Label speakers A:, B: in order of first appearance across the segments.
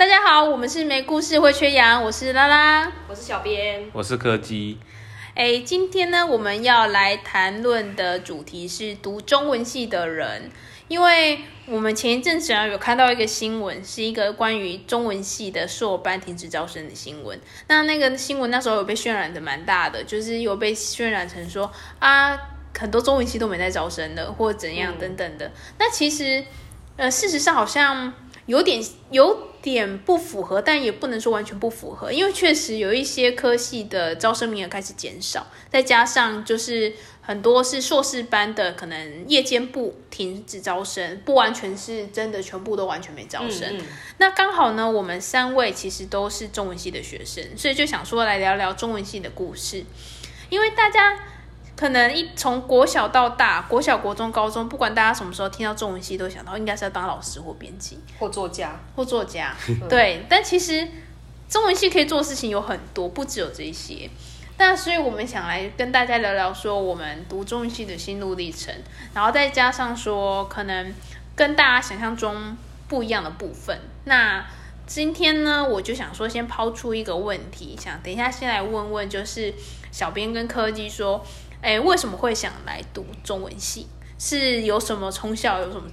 A: 大家好，我们是没故事会缺氧，我是拉拉，
B: 我是小编，
C: 我是柯基。
A: 哎，今天呢，我们要来谈论的主题是读中文系的人，因为我们前一阵子啊有看到一个新闻，是一个关于中文系的硕班停止招生的新闻。那那个新闻那时候有被渲染的蛮大的，就是有被渲染成说啊，很多中文系都没在招生了，或怎样等等的。那其实，呃，事实上好像有点有。点不符合，但也不能说完全不符合，因为确实有一些科系的招生名额开始减少，再加上就是很多是硕士班的，可能夜间部停止招生，不完全是真的全部都完全没招生。那刚好呢，我们三位其实都是中文系的学生，所以就想说来聊聊中文系的故事，因为大家。可能一从国小到大，国小、国中、高中，不管大家什么时候听到中文系，都想到应该是要当老师或编辑
B: 或作家
A: 或作家。对，但其实中文系可以做的事情有很多，不只有这些。那所以我们想来跟大家聊聊，说我们读中文系的心路历程，然后再加上说可能跟大家想象中不一样的部分。那今天呢，我就想说先抛出一个问题，想等一下先来问问，就是小编跟柯基说。哎，为什么会想来读中文系？是有什么从小有什么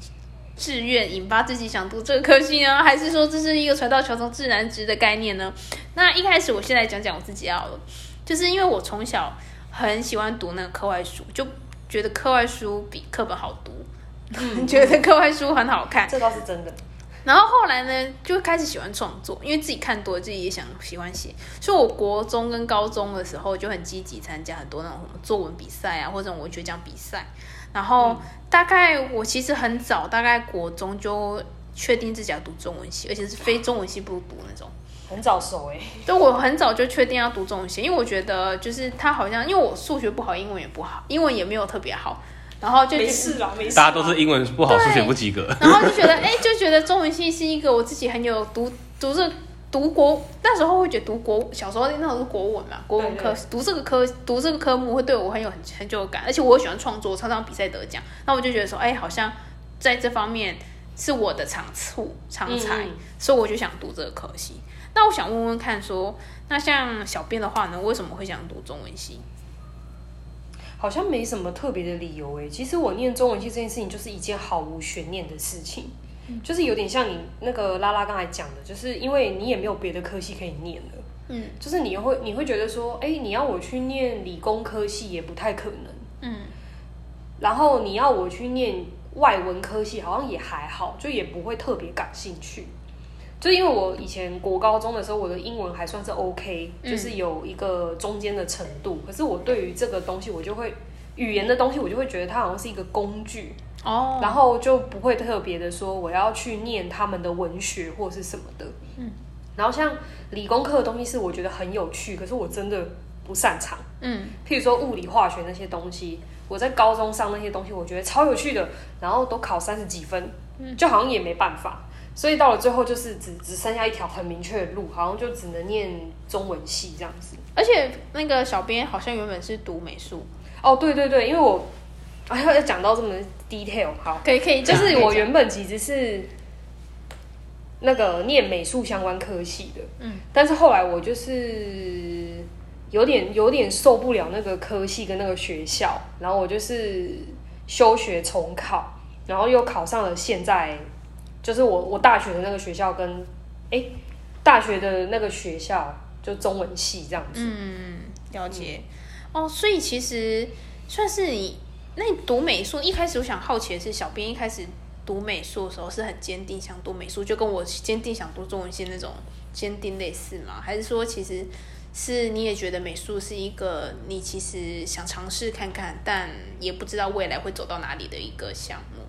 A: 志愿引发自己想读这个科系呢？还是说这是一个船到桥头自然直的概念呢？那一开始我先来讲讲我自己好了，就是因为我从小很喜欢读那个课外书，就觉得课外书比课本好读，觉得课外书很好看，
B: 这倒是真的。
A: 然后后来呢，就开始喜欢创作，因为自己看多，自己也想喜欢写。所以，我国中跟高中的时候就很积极参加很多那种作文比赛啊，或者文学奖比赛。然后，大概我其实很早，大概国中就确定自己要读中文系，而且是非中文系不读那种。
B: 很早熟哎，
A: 就我很早就确定要读中文系，因为我觉得就是他好像，因为我数学不好，英文也不好，英文也没有特别好。然后就
B: 没事了，没事。
C: 大家都是英文不好，数学不及格。
A: 然后就觉得，哎，就觉得中文系是一个我自己很有读读这读国那时候会觉得读国小时候那时候是国文嘛，国文科读这个科读这个科目会对我很有很很就感，而且我喜欢创作，常常比赛得奖。那我就觉得说，哎，好像在这方面是我的长处长才，所以我就想读这个科系。那我想问问看，说那像小编的话呢，为什么会想读中文系？
B: 好像没什么特别的理由诶。其实我念中文系这件事情就是一件毫无悬念的事情，就是有点像你那个拉拉刚才讲的，就是因为你也没有别的科系可以念了，嗯，就是你会你会觉得说，哎，你要我去念理工科系也不太可能，嗯，然后你要我去念外文科系好像也还好，就也不会特别感兴趣。就因为我以前国高中的时候，我的英文还算是 OK，就是有一个中间的程度。可是我对于这个东西，我就会语言的东西，我就会觉得它好像是一个工具哦，然后就不会特别的说我要去念他们的文学或是什么的。嗯，然后像理工科的东西是我觉得很有趣，可是我真的不擅长。嗯，譬如说物理化学那些东西，我在高中上那些东西，我觉得超有趣的，然后都考三十几分，就好像也没办法。所以到了最后，就是只只剩下一条很明确的路，好像就只能念中文系这样子。
A: 而且那个小编好像原本是读美术
B: 哦，对对对，因为我哎 要讲到这么 detail，好，
A: 可以可以，
B: 就是我原本其实是那个念美术相关科系的，嗯，但是后来我就是有点有点受不了那个科系跟那个学校，然后我就是休学重考，然后又考上了现在。就是我我大学的那个学校跟哎大学的那个学校就中文系这样子，
A: 嗯，了解哦。所以其实算是你那你读美术一开始我想好奇的是，小编一开始读美术的时候是很坚定想读美术，就跟我坚定想读中文系那种坚定类似吗？还是说其实是你也觉得美术是一个你其实想尝试看看，但也不知道未来会走到哪里的一个项目？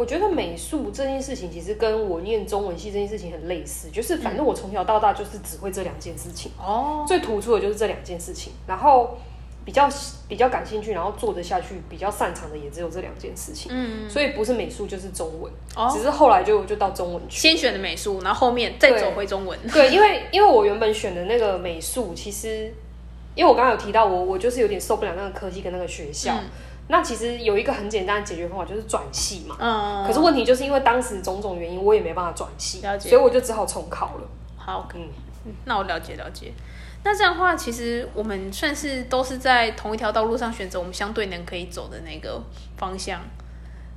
B: 我觉得美术这件事情其实跟我念中文系这件事情很类似，就是反正我从小到大就是只会这两件事情哦，最突出的就是这两件事情，然后比较比较感兴趣，然后做得下去，比较擅长的也只有这两件事情，嗯，所以不是美术就是中文，哦，只是后来就就到中文去，
A: 先选的美术，然后后面再走回中文，
B: 对，因为因为我原本选的那个美术，其实因为我刚刚有提到我我就是有点受不了那个科技跟那个学校。那其实有一个很简单的解决方法，就是转系嘛。
A: 嗯，
B: 可是问题就是因为当时种种原因，我也没办法转系，所以我就只好重考了。
A: 好，
B: 嗯，
A: 嗯那我了解了解。那这样的话，其实我们算是都是在同一条道路上选择我们相对能可以走的那个方向，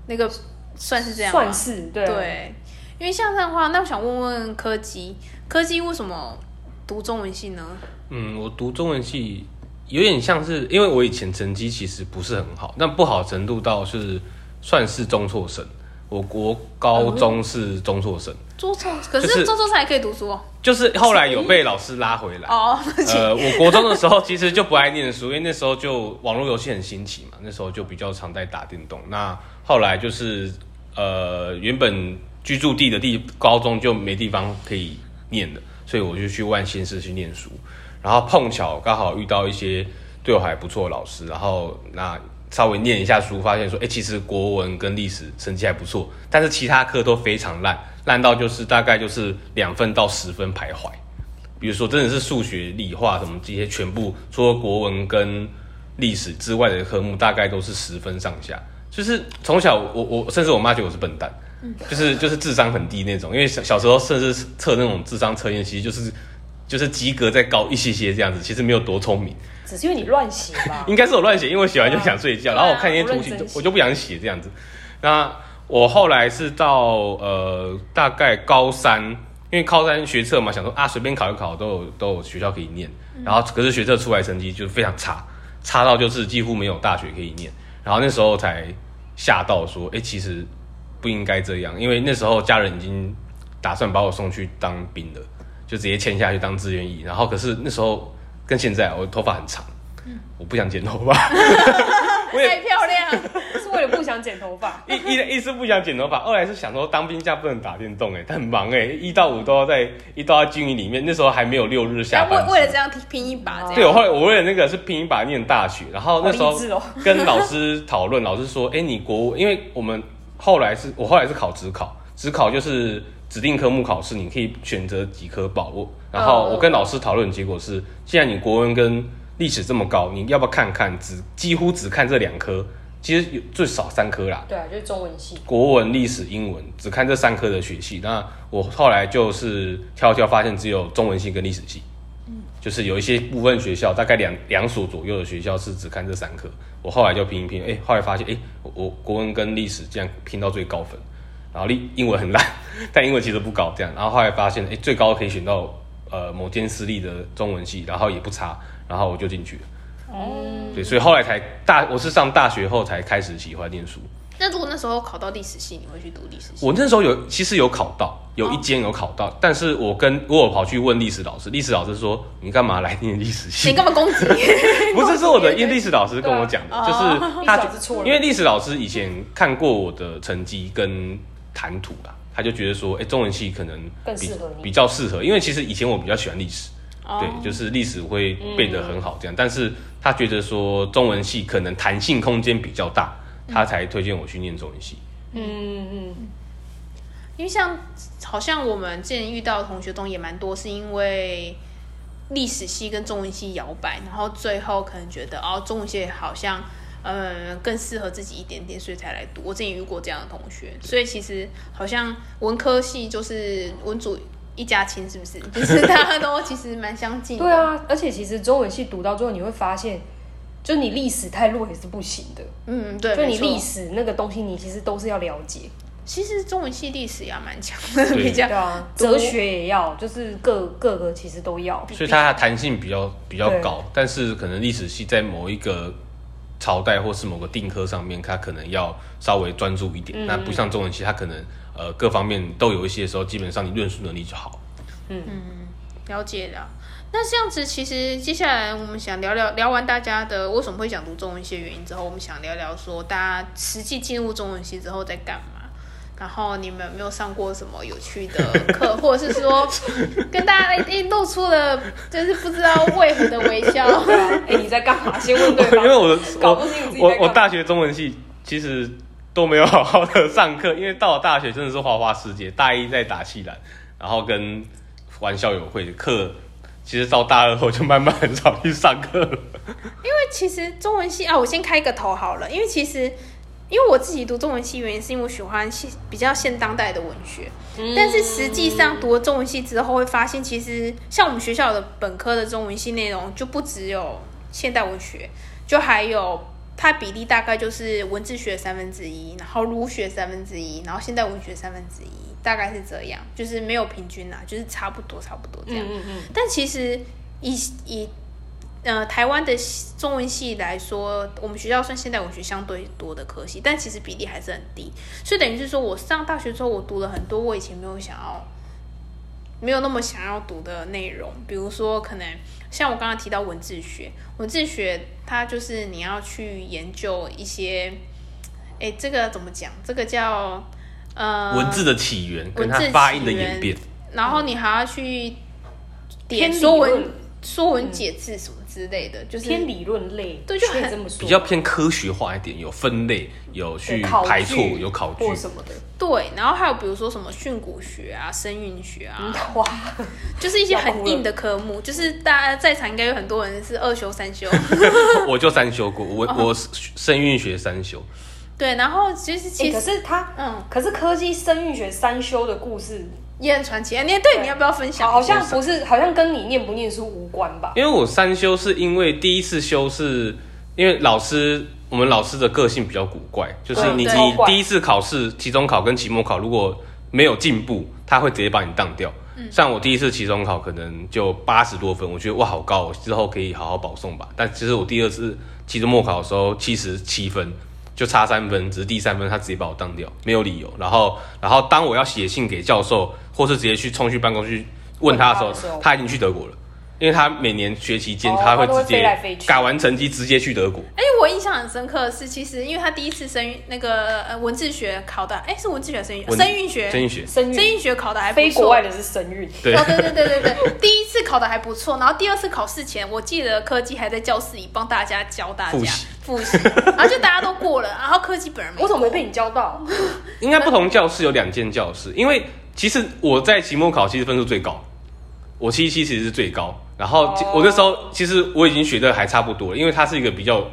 A: 那个算是这样？
B: 算是对。
A: 对，因为像这样的话，那我想问问柯基，柯基为什么读中文系呢？
C: 嗯，我读中文系有点像是，因为我以前成绩其实不是很好，但不好程度到是算是中辍生。我国高中是中辍生，
A: 中错，可
C: 是中
A: 辍生还可以读书哦。
C: 就是后来有被老师拉回来。
A: 哦，
C: 呃，我国中的时候其实就不爱念书，因为那时候就网络游戏很新奇嘛，那时候就比较常在打电动。那后来就是呃，原本居住地的地高中就没地方可以念的，所以我就去万县市去念书。然后碰巧刚好遇到一些对我还不错的老师，然后那稍微念一下书，发现说，哎、其实国文跟历史成绩还不错，但是其他科都非常烂，烂到就是大概就是两分到十分徘徊。比如说，真的是数学、理化什么这些，全部除了国文跟历史之外的科目，大概都是十分上下。就是从小我我甚至我妈觉得我是笨蛋，就是就是智商很低那种。因为小小时候甚至测那种智商测验，其实就是就是及格再高一些些这样子，其实没有多聪明。
B: 只是因为你乱写吧。
C: 应该是我乱写，因为我写完就想睡觉，
A: 啊
C: 然后我看一些图形我就不想写这样子。那我后来是到呃大概高三，因为高三学测嘛，想说啊随便考一考都有都有学校可以念，然后可是学测出来成绩就非常差，差到就是几乎没有大学可以念，然后那时候才吓到说，哎、其实不应该这样，因为那时候家人已经打算把我送去当兵了，就直接签下去当志愿役，然后可是那时候跟现在我头发很长，我不想剪头发，我也
A: 太漂亮，
B: 是为了不想剪头发。
C: 一一一是不想剪头发，二来是想说当兵假不能打电动、哎，他很忙哎、一到五都要在一都要军营里面，那时候还没有六日下
A: 但
C: 班。
A: 为为了这样拼一把，这样
C: 对，我后来我为了那个是拼一把念大学，然后那时候跟老师讨论，老师说，哎、你国文，因为我们后来是我后来是考职考，职考就是指定科目考试，你可以选择几科报。我然后我跟老师讨论，结果是，既然你国文跟历史这么高，你要不要看看只几乎只看这两科？其实有最少三科啦，
B: 对啊，就是中文系。
C: 国文、历史、英文，只看这三科的学系。那我后来就是挑一挑，发现只有中文系跟历史系。就是有一些部分学校，大概两两所左右的学校是只看这三科。我后来就拼一拼，哎、后来发现，哎、我我国文跟历史竟然拼到最高分，然后历英文很烂，但英文其实不高，这样。然后后来发现，哎、最高可以选到呃某间私立的中文系，然后也不差，然后我就进去了。
A: 哦。
C: 对，所以后来才大，我是上大学后才开始喜欢念书。
A: 那如果那时候考到历史系，你会去读历史系？
C: 我那时候有其实有考到，有一间有考到，但是我跟我有跑去问历史老师，历史老师说你干嘛来念历史系
A: 你？干嘛攻击？
C: 不是是我的，因为 历史老师跟我讲的，
A: 啊
C: 就是他因为历史老师以前看过我的成绩跟谈吐啦，他就觉得说，哎、中文系可能比
B: 更适合你。
C: 比较适合，因为其实以前我比较喜欢历史，
A: 哦。
C: 对，就是历史会背得很好这样，但是他觉得说中文系可能弹性空间比较大，他才推荐我去念中文系。
B: 嗯嗯，
A: 因为像好像我们之前遇到的同学中也蛮多，是因为历史系跟中文系摇摆，然后最后可能觉得哦，中文系好像呃更适合自己一点点，所以才来读。我之前也遇过这样的同学，所以其实好像文科系就是文组一家亲，是不是？就是大家都其实蛮相近的。
B: 对，啊，而且其实中文系读到最后，你会发现，就你历史太弱也是不行的。
A: 嗯，对，
B: 就你历史那个东西，你其实都是要了解。
A: 其实中文系历史也蛮强的，
C: 对
A: 比较
B: 对啊，哲学也要，就是各各个其实都要。
C: 所以它的弹性比较比较高，但是可能历史系在某一个朝代或是某个定科上面，他可能要稍微专注一点。那不像中文系，他可能呃各方面都有一些时候，基本上你论述能力就好。
A: 嗯了解了。那这样子，其实接下来我们想聊聊聊完大家的为什么会想读中文系的原因之后，我们想聊聊说大家实际进入中文系之后在干嘛。然后你们有没有上过什么有趣的课，或者是说 跟大家一露出了就是不知道为何的微笑？
B: 哎、你在干嘛？先问对方。
C: 因为我
B: 搞
C: 我
B: 不清楚自己在
C: 我
B: 干嘛
C: 我大学中文系其实都没有好好的上课，因为到了大学真的是花花世界。大一在打气篮，然后跟玩校友会课其实到大二后就慢慢很少去上课了。
A: 因为其实中文系啊，我先开个头好了。因为其实，因为我自己读中文系，原因是因为我喜欢现比较现当代的文学。但是实际上读了中文系之后，会发现其实像我们学校的本科的中文系内容，就不只有现代文学，就还有它比例大概就是文字学三分之一，然后儒学三分之一，然后现代文学三分之一，大概是这样，就是没有平均啦，就是差不多差不多这样。
B: 嗯嗯
A: 但其实以以呃台湾的中文系来说，我们学校算现代文学相对多的科系，但其实比例还是很低。所以等于是说我上大学之后，我读了很多我以前没有想要、没有那么想要读的内容，比如说可能像我刚刚提到文字学，文字学它就是你要去研究一些，哎，这个怎么讲？这个叫呃
C: 文字的起源跟它
A: 文字
C: 发音的演变，
A: 然后你还要去点说文、说文解字什么之类的，就是
B: 偏理论类，
A: 对就很
B: 可以这么说，
C: 比较偏科学化一点，有分类，有去排错，有考据。
B: 什么的。
A: 对，然后还有比如说什么训诂学啊、声韵学啊，
B: 哇，
A: 就是一些很硬的科目，就是大家在场应该有很多人是二修三修。
C: 我就三修过，我
A: 哦
C: 我声韵学三修，
A: 对，然后其实
B: 欸
A: 其实、
B: 可是他，
A: 嗯
B: 可是科技声韵学三修的故事，
A: 也很传奇。你对你要不要分享？
B: 好像不是，好像跟你念不念书无关吧？
C: 因为我三修是因为第一次修是因为老师，我们老师的个性比较古怪，就是你你第一次考试，期中考跟期末考如果没有进步，他会直接把你当掉。
A: 嗯
C: 像我第一次期中考可能就八十多分，我觉得哇好高、哦，之后可以好好保送吧。但其实我第二次期中末考的时候七十七分，就差三分，只是第三分他直接把我当掉，没有理由。然后然后当我要写信给教授，或是直接去冲去办公室问他的时候，
B: 他
C: 已经去德国了。因为他每年学期间
B: 哦
C: 他会直接改完成绩直接去德国，
A: 而且我印象很深刻的是，其实因为他第一次声韵那个呃文字学考的，哎，是文字学还是声韵
C: 文
A: 声韵学，
C: 真学。
B: 声韵
A: 声韵学考的还不错。
B: 非国外的是声韵，
C: 对。
A: 哦，对对对对对，第一次考的还不错，然后第二次考试前，我记得科技还在教室里帮大家教大家。
C: 复习。
A: 复习，然后就大家都过了，然后科技本人。
B: 我怎么没被你教到？
C: 应该不同教室有两间教室，因为其实我在期末考其实分数最高，我七七其实是最高，然后
B: 哦
C: 我那时候其实我已经学的还差不多了，因为它是一个比较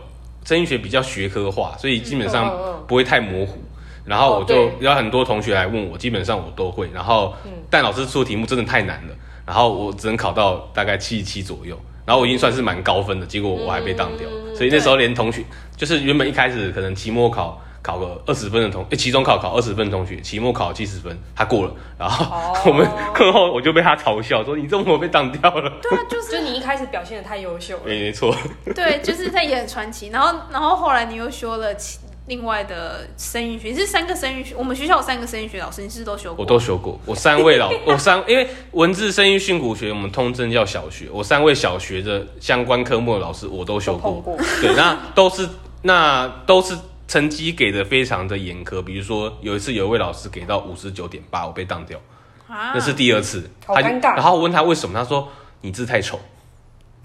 C: 声音学比较学科化，所以基本上不会太模糊。然后我就有很多同学来问我，基本上我都会。然后
B: 嗯
C: 但老师出的题目真的太难了，然后我只能考到大概七十七左右。然后我已经算是蛮高分的，结果我还被当掉，
B: 嗯
C: 所以那时候连同学就是原本一开始可能期末考考个二十分的同，诶期中考考二十分的同学，期末考七十分，他过了，然后、
B: 哦
C: 我们课后我就被他嘲笑说你这么被当掉了，
A: 对啊，就是
B: 就你一开始表现的太优秀了，
C: 没没错，
A: 对，就是在演传奇，然后然后后来你又修了其另外的声韵学，你是三个声韵学，我们学校有三个声韵学老师，你是不是都修过？
C: 我都修过，我三位老 我三因为文字声音训诂学我们通称叫小学，我三位小学的相关科目的老师我都修过。对，那都是那都是成绩给的非常的严苛，比如说有一次有一位老师给到五十九点八，我被当掉，
A: 啊，
C: 那是第二次，他
B: 好尴尬。
C: 然后我问他为什么，他说你字太丑，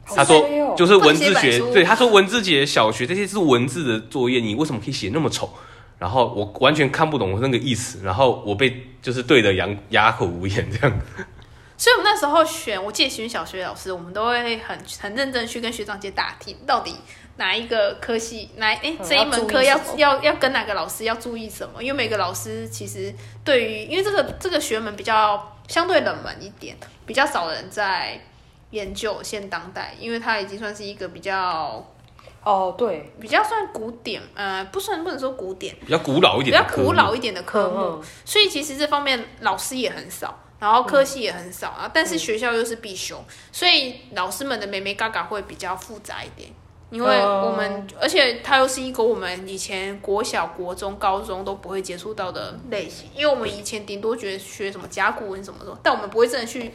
B: 好
C: 他说就是文字学，对，他说文字节小学这些是文字的作业，你为什么可以写那么丑？然后我完全看不懂那个意思，然后我被就是对的哑哑口无言这样。
A: 所以我们那时候选，我记得选小学老师，我们都会很很认真去跟学长姐打听，到底哪一个科系，哪哎、
B: 嗯
A: 这一门课要
B: 要
A: 要要跟哪个老师要注意什么？因为每个老师其实对于，因为这个这个学门比较相对冷门一点，比较少人在研究现当代，因为它已经算是一个比较
B: 哦，对，
A: 比较算古典，呃，不算不能说古典，
C: 比较古老一点
A: 比较
C: 点的科目，
A: 古老一点的科目，所以其实这方面老师也很少，然后科系也很少啊，但是学校又是必修，所以老师们的眉眉嘎嘎会比较复杂一点。因为我们，而且它又是一个我们以前国小、国中、高中都不会接触到的类型，因为我们以前顶多觉得学什么甲骨文什么的，但我们不会真的去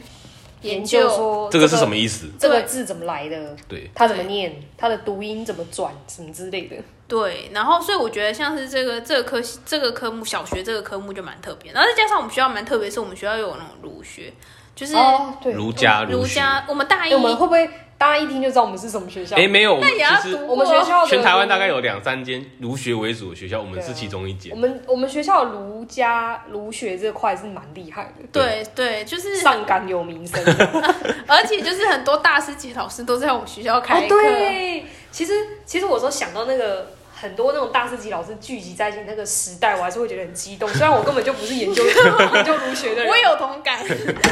A: 研
B: 研
A: 究
C: 这个是什么意思？
B: 这个字怎么来的，
C: 对，
B: 它怎么念，它的读音怎么转，什么之类的。
A: 对，然后所以我觉得像是这个这个科系这个科目，小学这个科目就蛮特别，然后再加上我们学校蛮特别，是我们学校有那种儒学，就是
B: 哦，
C: 儒家
A: 儒家，我们大一
B: 哎我们会不会大家一听就知道我们是什么学校。
C: 哎，没有，我们
A: 那也要
C: 其实
A: 读
B: 我们学校的
C: 全台湾大概有两三间儒学为主的学校，我们是其中一间
B: 我。们我们学校的儒家儒学这块是蛮厉害的，
A: 对对，就是
B: 上港有名声。
A: 而且就是很多大师级老师都在我们学校开
B: 哦，
A: 课。
B: 对，其实其实我说想到那个很多那种大师级老师聚集在一起那个时代，我还是会觉得很激动。虽然我根本就不是研究研究 儒学的人，
A: 我有同感。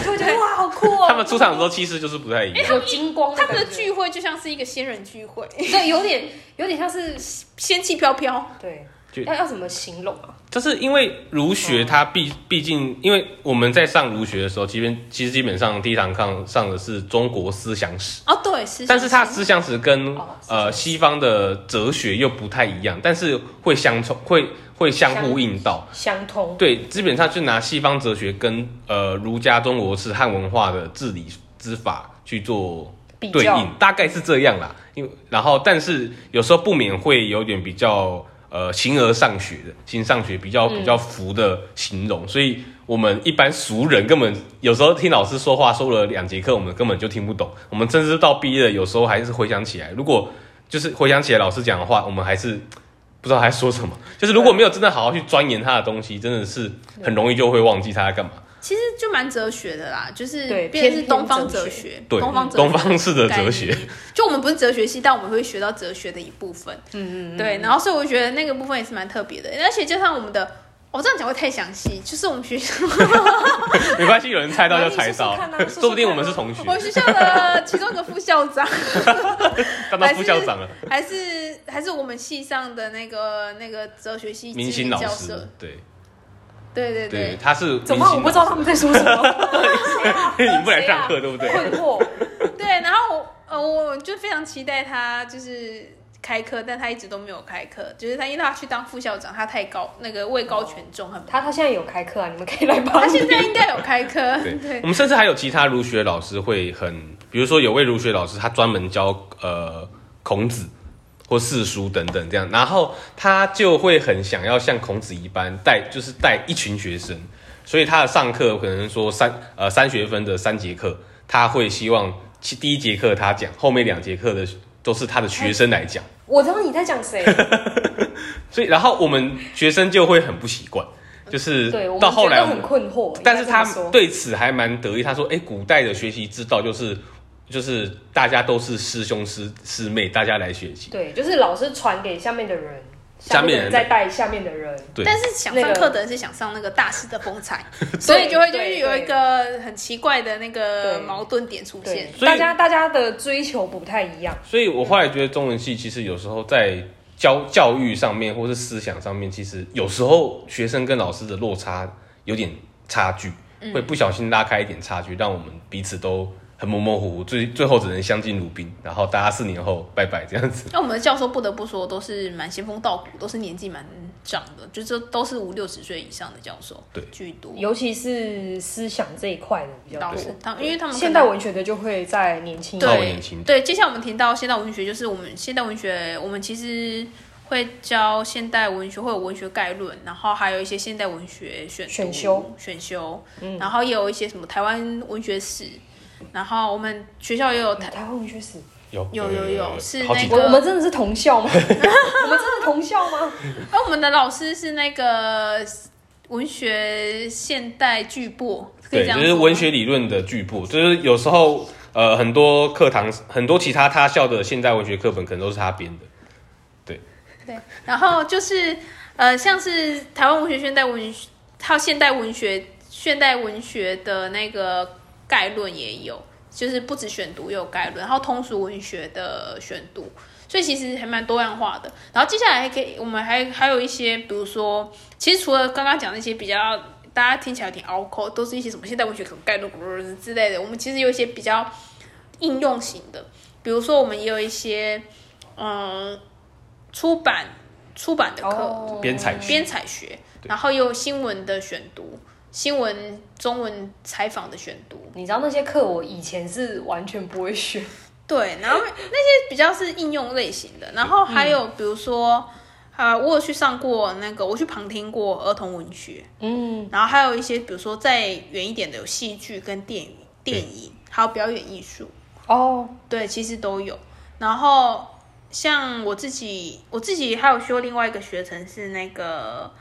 B: 就会觉得 哇，好酷哦！
C: 他们出场的时候气势就是不太一样。
B: 有金光
A: 他们的聚会就像是一个仙人聚会，
B: 对，有点有点像是
A: 仙气飘飘。
B: 对
C: 就，
B: 要要怎么形容啊？
C: 就是因为儒学它毕毕竟，因为我们在上儒学的时候，基本其实基本上第一堂课上的是中国思想史，
A: 哦，对，是。
C: 但是它思想史跟
B: 哦思想史
C: 呃西方的哲学又不太一样，但是会相冲，会会相互应到。
B: 相通。
C: 对，基本上就拿西方哲学跟呃儒家中国式汉文化的治理之法去做
B: 比较
C: 对应，大概是这样啦。因为然后，但是有时候不免会有点比较呃形而上学的，形上学比较比较浮的形容，所以我们一般俗人根本有时候听老师说话说了两节课，我们根本就听不懂。我们甚至到毕业了，有时候还是回想起来，如果就是回想起来老师讲的话，我们还是。不知道他在说什么，就是如果没有真的好好去钻研他的东西，真的是很容易就会忘记他在干嘛。
A: 其实就蛮哲学的啦，就是
B: 对
A: 变是东方
B: 哲学。
A: 东方哲
C: 东方式的哲学。
A: 就我们不是哲学系，但我们会学到哲学的一部分。
B: 嗯嗯嗯，
A: 对，然后所以我觉得那个部分也是蛮特别的，而且加上我们的，我、这样讲会太详细，就是我们学校，
C: 没关系，有人猜到就猜到。
B: 说
C: 不定我们是同学。
A: 我，们学校的其中一个副校长，
C: 当到副校长了，
A: 还是还是我们系上的那个那个哲学系
C: 明星老师对
A: 对对
C: 对，他是
B: 怎么？我不知道他们在说什么。
C: 你不来上课，对不对？
B: 困惑。
A: 对，然后我呃我就非常期待他就是开课，但他一直都没有开课，就是他因为他去当副校长，他太高那个位高权重，很
B: 他他现在有开课啊，你们可以来帮。
A: 他现在应该有开课，
C: 对
A: 对
C: 我们甚至还有其他儒学老师会很，比如说有位儒学老师，他专门教呃孔子或四书等等这样，然后他就会很想要像孔子一般带，就是带一群学生，所以他的上课可能说三呃三学分的三节课，他会希望其第一节课他讲，后面两节课的都是他的学生来讲，
B: 我知道你在讲谁，
C: 所以然后我们学生就会很不习惯，就是到后来我们
B: 困惑。
C: 但是他对此还蛮得意，他说：“哎、古代的学习之道就是就是大家都是师兄师师妹，大家来学习。
B: 对，就是老师传给下面的人，
C: 下面的人
B: 再带下面的人。
C: 对，
A: 但是想上课的人是想上那个大师的风采，所以就会就是有一个很奇怪的那个矛盾点出现。，
B: 大家大家的追求不太一样。
C: 所以我后来觉得中文系其实有时候在教教育上面或是思想上面，其实有时候学生跟老师的落差有点差距，
B: 嗯
C: 会不小心拉开一点差距，让我们彼此都很模模糊糊，最最后只能相敬如宾，然后大家四年后拜拜这样子。
A: 那我们的教授不得不说都是蛮仙风道骨，都是年纪蛮长的，就是都是五六十岁以上的教授，
C: 对
A: 居多。
B: 尤其是思想这一块的比较多
A: 老师，，他因为他们
B: 现代文学的就会在年轻一
C: 稍微
B: 点。
C: 年轻
A: 对，接下来我们提到现代文学，就是我们现代文学，我们其实会教现代文学，会有文学概论，然后还有一些现代文学选
B: 选修
A: 选修，嗯然后也有一些什么台湾文学史，然后我们学校也有台，
B: 台湾文学史，
C: 有
A: 有有有是那个
B: 我我们真的是同校吗？我们真的同校吗？
A: 那我们的老师是那个文学现代巨擘，可以
C: 对，就是文学理论的巨擘，就是有时候呃很多课堂很多其他他校的现代文学课本可能都是他编的。
A: 对，然后就是呃，像是台湾文学、现代文学，还有现代文学、现代文学的那个概论也有，就是不止选读，也有概论，然后通俗文学的选读，所以其实还蛮多样化的。然后接下来还可以，我们还还有一些，比如说，其实除了刚刚讲那些比较大家听起来有点拗口，都是一些什么现代文学可能概论之类的，我们其实有一些比较应用型的，比如说我们也有一些嗯。出版出版的课，
B: 哦
C: 编采学
A: 编采学，然后也有新闻的选读，新闻中文采访的选读，
B: 你知道那些课我以前是完全不会选，
A: 对，然后那些比较是应用类型的，然后还有比如说，呃，我有去上过那个，我去旁听过儿童文学，
B: 嗯，
A: 然后还有一些比如说再远一点的有戏剧跟电影、电影，还有表演艺术。
B: 哦，
A: 对，其实都有。然后像我自己，我自己还有修另外一个学程是那个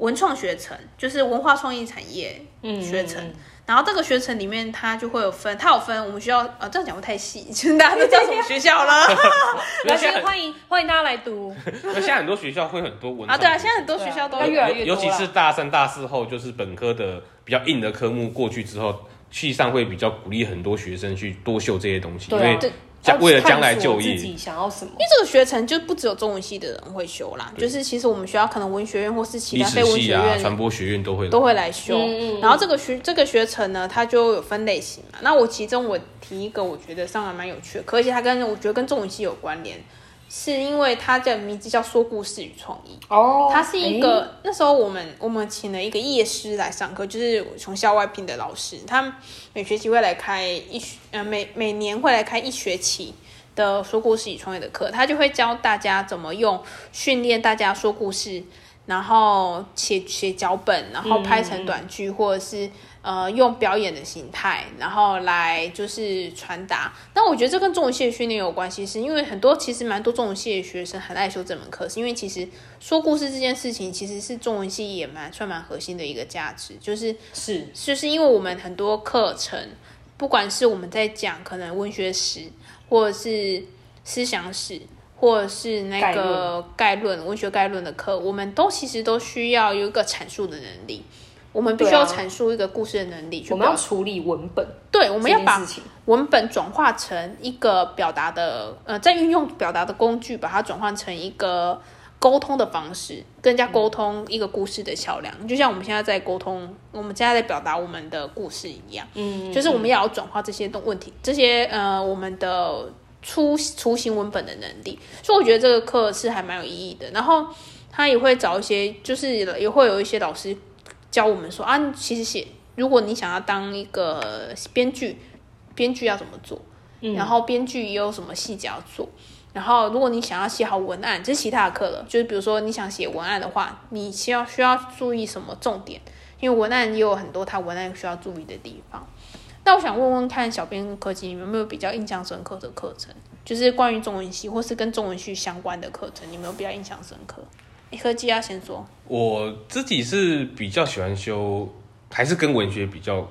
A: 文创学程，就是文化创意产业
B: 嗯
A: 学程。
B: 嗯
A: 然后这个学程里面，它就会有分，它有分我们学校，呃，这样讲会太细，就是大家都知道什么学校了
B: 来，
C: 现在
B: 欢迎欢迎大家来读。
C: 那现在很多学校会很多文
A: 啊。对啊，
C: 创
A: 现在很多学校都
B: 啊越来越多
C: 尤其是大三、大四后，就是本科的比较硬的科目过去之后，系上会比较鼓励很多学生去多修这些东西，因为
A: 对
C: 将为了将来就业。
B: 探索自己想要什么
A: 因？为这个学程就不只有中文系的人会修啦，就是其实我们学校可能文学院或是其他非文学院
C: 传播学院都会
A: 都会来修。
B: 嗯嗯嗯
A: 然后这个学这个学程呢，它就有分类型嘛。那我其中我提一个，我觉得上还蛮有趣的，而且它跟我觉得跟中文系有关联，是因为它的名字叫说故事与创意。
B: 哦
A: 它是一个、那时候我们我们请了一个夜师来上课，就是从校外聘的老师，他每学期会来开一学呃每每年会来开一学期的说故事与创意的课，他就会教大家怎么用训练大家说故事，然后写写脚本，然后拍成短剧，或者是呃用表演的形态，然后来就是传达。那我觉得这跟中文系的训练有关系，是因为很多其实蛮多中文系的学生很爱修这门课，是因为其实说故事这件事情其实是中文系也蛮算蛮核心的一个价值，就是
B: 是
A: 就是因为我们很多课程，不管是我们在讲可能文学史，或者是思想史，或者是那个概论、文学概论的课，我们都其实都需要有一个阐述的能力。我们必须要阐述一个故事的能力去
B: 我们要
A: 表
B: 处理文本，
A: 对，我们要把文本转化成一个表达的，呃，在运用表达的工具，把它转换成一个沟通的方式，跟人家沟通一个故事的桥梁，就像我们现在在沟通，我们现在在表达我们的故事一样，
B: 嗯，
A: 就是我们要有转化这些东问题，这些呃我们的出雏形文本的能力，所以我觉得这个课是还蛮有意义的。然后他也会找一些，就是也会有一些老师教我们说啊，其实写，如果你想要当一个编剧，编剧要怎么做？然后编剧也有什么细节要做。然后，如果你想要写好文案，这是其他的课了。就是比如说，你想写文案的话，你需要需要注意什么重点？因为文案也有很多它文案需要注意的地方。那我想问问看，小编科技有没有比较印象深刻的课程？就是关于中文系或是跟中文系相关的课程，你有没有比较印象深刻？诶科技要先说，
C: 我自己是比较喜欢修，还是跟文学比较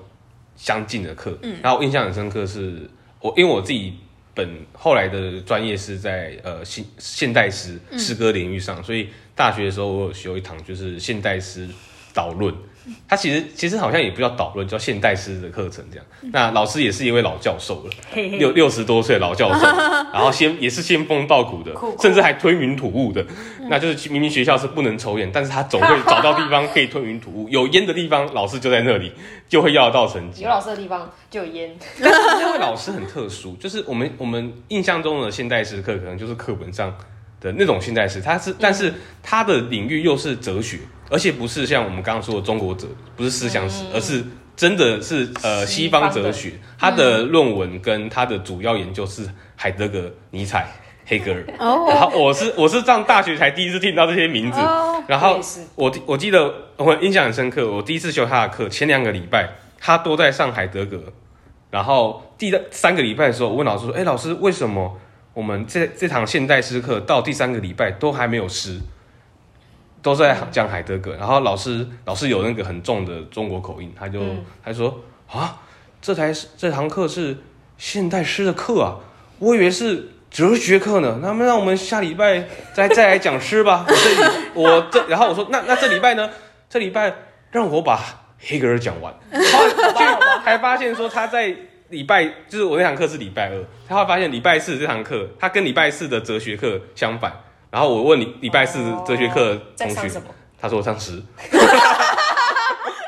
C: 相近的课。嗯，然后我印象很深刻是，我因为我自己本后来的专业是在呃现现代诗诗歌领域上，所以大学的时候我有修一堂就是现代诗导论。它其实其实好像也不叫导论，叫现代诗的课程这样。那老师也是一位老教授了，六六十多岁老教授，然后先也是仙风道骨的甚至还吞云吐雾的。那就是明明学校是不能抽烟，但是他总会 找到地方可以吞云吐雾，有烟的地方老师就在那里，就会要得到成绩。
B: 有。老师的地方就有烟，
C: 那位老师很特殊，就是我们我们印象中的现代诗课，可能就是课本上的那种现代诗，他是，但是他的领域又是哲学，而且不是像我们刚刚说的中国哲，不是思想史，而是真的是呃西
B: 西方
C: 哲学。他的论文跟他的主要研究是海德格、尼采、黑格尔。
A: 哦。
C: 然后我是我是上大学才第一次听到这些名字，
A: 哦
C: 然后
B: 我
C: 我记得我印象很深刻，我第一次修他的课，前两个礼拜他都在上海德格，然后第三个礼拜的时候，我问老师说：“哎，老师，为什么我们这这堂现代诗课到第三个礼拜都还没有诗，都在讲海德格？”然后老师老师有那个很重的中国口音，他就、
B: 嗯
C: 他说：“啊，这台这堂课是现代诗的课啊，我以为是。”哲学课呢？那么让我们下礼拜再再来讲诗吧。我这里我这，然后我说那那这礼拜呢？这礼拜让我把黑格尔讲完。
B: 好吧好吧，
C: 才发现说他在礼拜，就是我那堂课是礼拜二，他会发现礼拜四这堂课，他跟礼拜四的哲学课相反。然后我问你礼拜四哲学课同学，
B: 上什么？
C: 他说我上诗。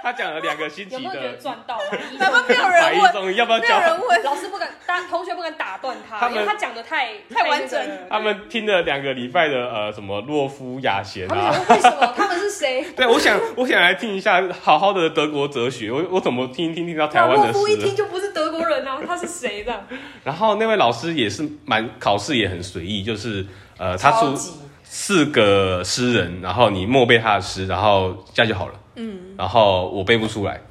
C: 他讲了两个星期
B: 有没有觉得
C: 的
B: 赚到了？
A: 怎么没有
C: 白
A: 人问？
C: 一中，要不要
A: 没有
C: 教？
A: 人问，
B: 老师不敢，大同学不敢打断他，
C: 他们
B: 因为他讲的太
A: 太完整
B: 那个了
C: 他们听了两个礼拜的呃什么洛夫雅贤
B: 他们
C: 啊，
B: 想说为什么？他们是谁？
C: 对，我想我想来听一下好好的德国哲学，我我怎么听一听听到台湾
B: 洛
C: 的诗
B: 夫一听？就不是德国人啊，他是谁的？
C: 然后那位老师也是蛮考试也很随意，就是呃他出
B: 级
C: 四个诗人，然后你默背他的诗，然后这样就好了。嗯，然后我背不出来，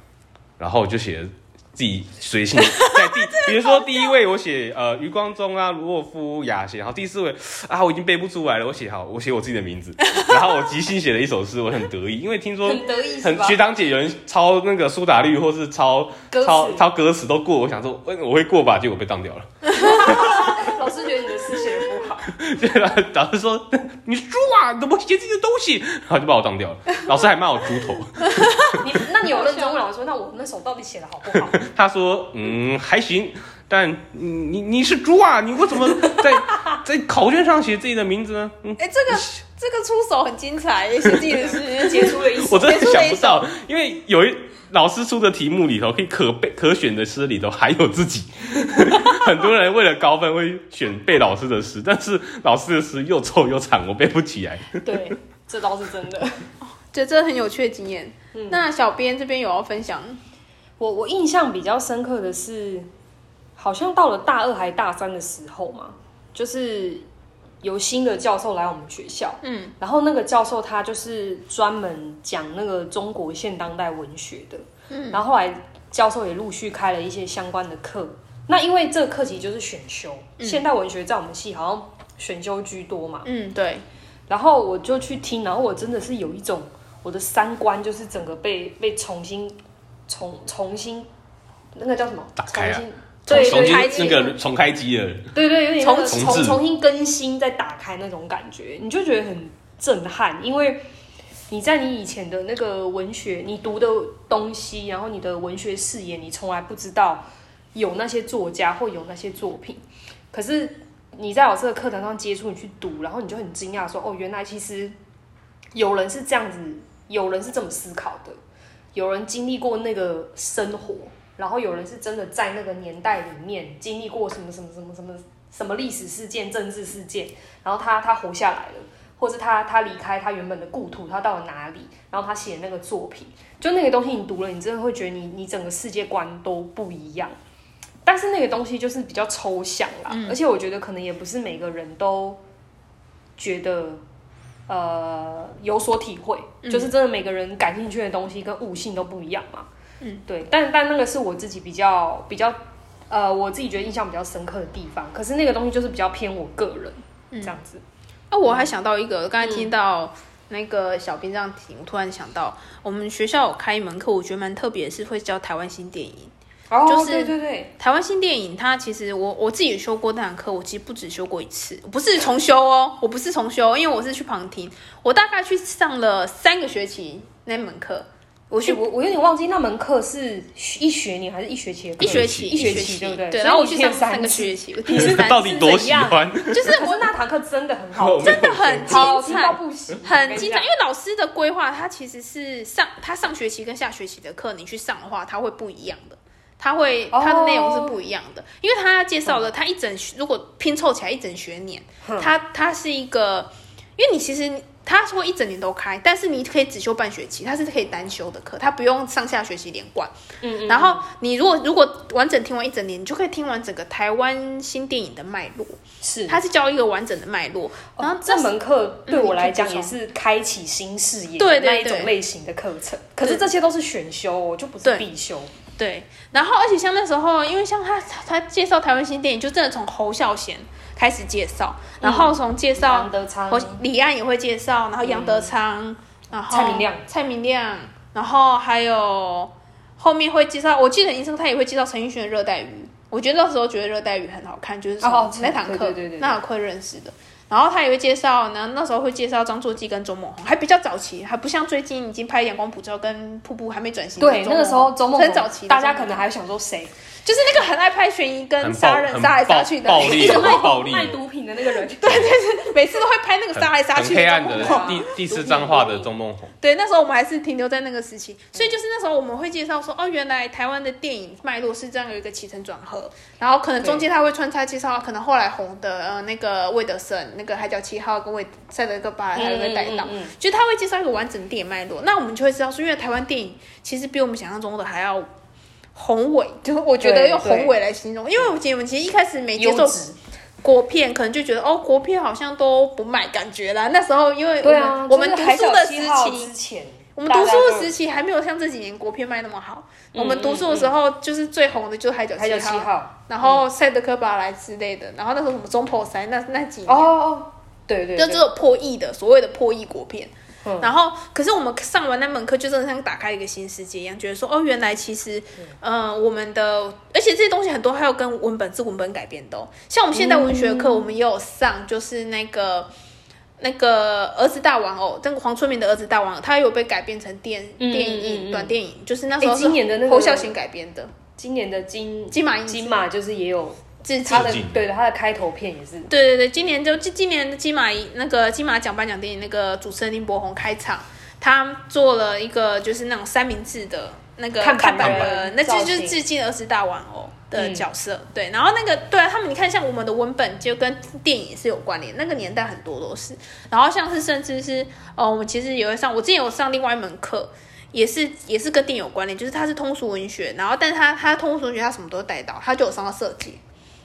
C: 然后我就写自自己随性在第，比如说第一位我写呃余光中啊、卢沃夫、雅贤，然后第四位啊我已经背不出来了，我写好我写我自己的名字，然后我即兴写了一首诗，我很得意，因为听说
B: 很得意
C: 很？学长姐有人抄那个苏打绿或是抄抄抄歌词都过，我想说我我会过吧，结果被当掉了。
B: 老师觉得你的诗
C: 对吧？老师说 你是猪啊，你怎么写自己的东西？然后就把我当掉了。老师还骂我猪头。
B: 你那你有认真问老师说，那我那首到底写的好不好？
C: 他说嗯还行，但你你你是猪啊，你为什么在在考卷上写自己的名字呢？嗯，
A: 哎、这个这个出手很精彩，写自己的诗，
B: 杰出了一首，
C: 我真的想不到，因为有一老师出的题目里头，可以可背可选的诗里头还有自己。很多人为了高分会选背老师的诗，但是老师的诗又臭又长，我背不起来。
B: 对，这倒是真的。
A: 这这很有趣的经验。那小编这边有要分享，
B: 我我印象比较深刻的是，好像到了大二还大三的时候嘛，就是有新的教授来我们学校，
A: 嗯，
B: 然后那个教授他就是专门讲那个中国现当代文学的，嗯，然后后来教授也陆续开了一些相关的课。那因为这个课其实就是选修，现代文学在我们系好像选修居多嘛，
A: 嗯，对，
B: 然后我就去听，然后我真的是有一种我的三观就是整个被被重新重重新那个叫什么？
C: 打开啊。
B: 重新对
C: 重新那个重开机了。
B: 对对，有点
C: 重置。
B: 重重新更新再打开那种感觉，你就觉得很震撼，因为你在你以前的那个文学，你读的东西，然后你的文学视野，你从来不知道有那些作家或有那些作品，可是你在老师的课堂上接触，你去读，然后你就很惊讶说，哦，原来其实有人是这样子，有人是这么思考的，有人经历过那个生活，然后有人是真的在那个年代里面经历过什么什么什么什么什么历史事件、政治事件，然后他他活下来了，或是他他离开他原本的故土，他到了哪里，然后他写那个作品，就那个东西你读了，你真的会觉得你你整个世界观都不一样。但是那个东西就是比较抽象啦，而且我觉得可能也不是每个人都觉得呃有所体会，就是真的每个人感兴趣的东西跟悟性都不一样嘛。嗯，对，但但那个是我自己比较比较呃我自己觉得印象比较深刻的地方，可是那个东西就是比较偏我个人、这样子。
A: 啊，我还想到一个，刚才听到那个小编这样提，我突然想到，我们学校有开一门课，我觉得蛮特别的，是会教台湾新电影。
B: 哦
A: 就是
B: 对对对，
A: 台湾新电影，它其实我我自己修过那堂课，我其实不止修过一次，不是重修哦，我不是重修，因为我是去旁听，我大概去上了三个学期那门课，我去
B: 我我我有点忘记那门课是一学年还是一学期的课？
A: 一学期
B: 一学
A: 期
B: 对不对？
A: 对，然后我去上三个学期，我
C: 你
A: 听了三
C: 到底多喜欢？
A: 就是
B: 我那堂课真的很好，
A: 真的很精彩，
B: 不行，
A: 很精彩，因
B: 为
A: 为老师的规划，他其实是上他上学期跟下学期的课，你去上的话，他会不一样的，他会
B: 哦
A: 他的内容是不一样的，因为他介绍了他一整如果拼凑起来一整学年，他他是一个，因为你其实。他说一整年都开，但是你可以只修半学期，它是可以单修的课，它不用上下学期连贯。
B: 嗯嗯，
A: 然后你如果如果完整听完一整年，你就可以听完整个台湾新电影的脉络，
B: 是。
A: 它是教一个完整的脉络。然后
B: 哦这门课对我来讲也是开启新视野的那一种类型的课程，可是这些都是选修哦，就不是必修。
A: 对，然后而且像那时候，因为像他他介绍台湾新电影，就真的从侯孝贤开始介绍，然后从介绍李安也会介绍，然后杨德昌，然后
B: 蔡明亮。
A: 蔡明亮，然后还有后面会介绍，我记得医生他也会介绍陈奕迅的《热带鱼》，我觉得那时候觉得《热带鱼》很好看，就是从
B: 哦
A: 那堂课、
B: 对对对对对。
A: 那堂课认识的。然后他也会介绍呢，那时候会介绍张作骥跟周梦红，还比较早期，还不像最近已经拍《阳光普照》跟《瀑布》还没转型的
B: 对，那个时候周梦红
A: 很早期
B: 大家可能还想说谁，
A: 就是那个很爱拍悬疑跟杀人、杀来杀去的，
C: 暴力
B: 一直卖
C: 暴力。
B: 卖毒品的那个人，对对对
A: 每次都会拍那个杀来杀去
C: 很黑暗的
A: 周梦红
C: 第第四张画的钟梦红，
A: 对，那时候我们还是停留在那个时期，所以就是那时候我们会介绍说，哦，原来台湾的电影脉络是这样有一个起承转合，然后可能中间他会穿插介绍，可能后来红的呃那个魏德森、那个海角七号跟魏赛德克巴莱还有个带到，
B: 嗯嗯嗯。
A: 就他会介绍一个完整的电影脉络，那我们就会知道说，因为台湾电影其实比我们想象中的还要宏伟，就是我觉得用宏伟来形容，因为我们其实一开始没接受国片，可能就觉得哦，国片好像都不卖感觉啦。那时候因为我们、我们读书的时期我们读书的时期还没有像这几年国片卖那么好。我们读书的时候，就是最红的就是《海角
B: 七
A: 号》，
B: 号。
A: 然后《赛德克巴莱》之类的，然后那时候什么中破塞那那几年，
B: 对对，对
A: 就只有破亿的所谓的破亿国片。
B: 嗯。
A: 然后，可是我们上完那门课，就真的像打开一个新世界一样，觉得说，哦，原来其实，嗯、我们的，而且这些东西很多还有跟文本是文本改编的、哦，像我们现代文学课，我们也有上，就是那个那个儿子大玩偶，那个黄春明的儿子大玩偶，他有被改编成电
B: 嗯
A: 电影、短电影，就是那时候是
B: 今年的那个
A: 侯孝贤改编的。
B: 今年的金
A: 金马影
B: 金马就是也有
A: 致敬
B: 他。的对的，他的开头片也是。
A: 对对对，今年就今今年的金马那个金马奖颁奖典礼那个主持人林柏宏开场，他做了一个就是那种三明治的那个
B: 看板
A: 看板
B: 的
A: 的，那其实就是致敬儿时大玩偶的
B: 嗯
A: 角色。对，然后那个对啊，他们你看像我们的文本就跟电影是有关联，那个年代很多都是。然后像是甚至是呃，我们其实也会上，我之前有上另外一门课。也是也是跟电影有关联，就是它是通俗文学，然后但是它它通俗文学它什么都带到，它就有上到设计，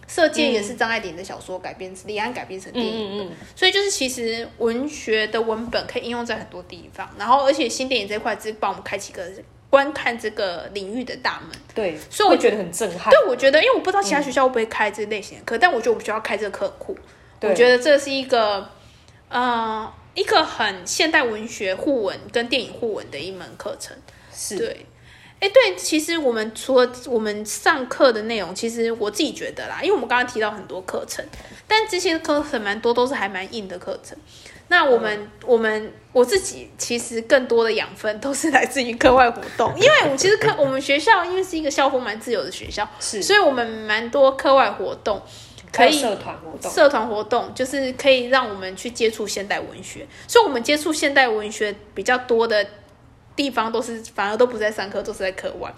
A: 色戒也是张爱玲的小说改编，李安改编成电影的，
B: 嗯嗯
A: 所以就是其实文学的文本可以应用在很多地方，然后而且新电影这块是帮我们开启一个观看这个领域的大门。
B: 对，
A: 所以我
B: 觉得很震撼。
A: 对，我觉得因为我不知道其他学校会不会开这类型的课，但我觉得我们学校开这个课很酷，我觉得这是一个呃一个很现代文学互文跟电影互文的一门课程。
B: 是，
A: 对，哎，对，其实我们除了我们上课的内容，其实我自己觉得啦，因为我们刚刚提到很多课程，但这些课程蛮多都是还蛮硬的课程。那我们、我们我自己其实更多的养分都是来自于课外活动，因为我们其实课我们学校因为是一个校风蛮自由的学校，
B: 是
A: 所以我们蛮多课外活动可以
B: 社团活动。
A: 社团活动就是可以让我们去接触现代文学，所以我们接触现代文学比较多的地方都是反而都不在上课，都是在课外。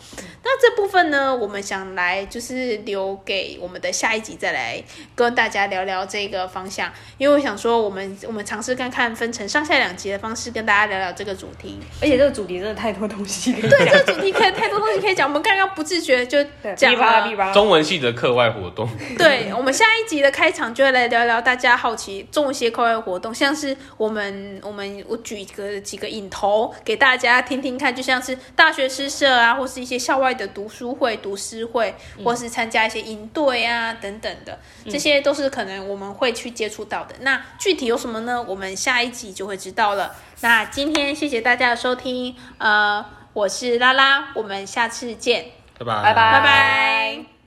A: 那这部分呢，我们想来就是留给我们的下一集再来跟大家聊聊这个方向，因为我想说我们我们尝试看看分成上下两集的方式跟大家聊聊这个主题。
B: 而且这个主题真的太多东西可以
A: 对，这个主题可以太多东西可以讲，我们刚刚不自觉就
B: 对，
A: 讲。
C: 中文系的课外活动，
A: 对，我们下一集的开场就会来聊聊大家好奇中文系课外活动，像是我们我们我举个几个引头给大家听听看，就像是大学诗社啊，或是一些校外的读书会、读诗会，或是参加一些营队啊等等的，这些都是可能我们会去接触到的。那具体有什么呢？我们下一集就会知道了。那今天谢谢大家的收听，呃，我是拉拉，我们下次见，
C: 拜拜
B: 拜拜
A: 拜拜。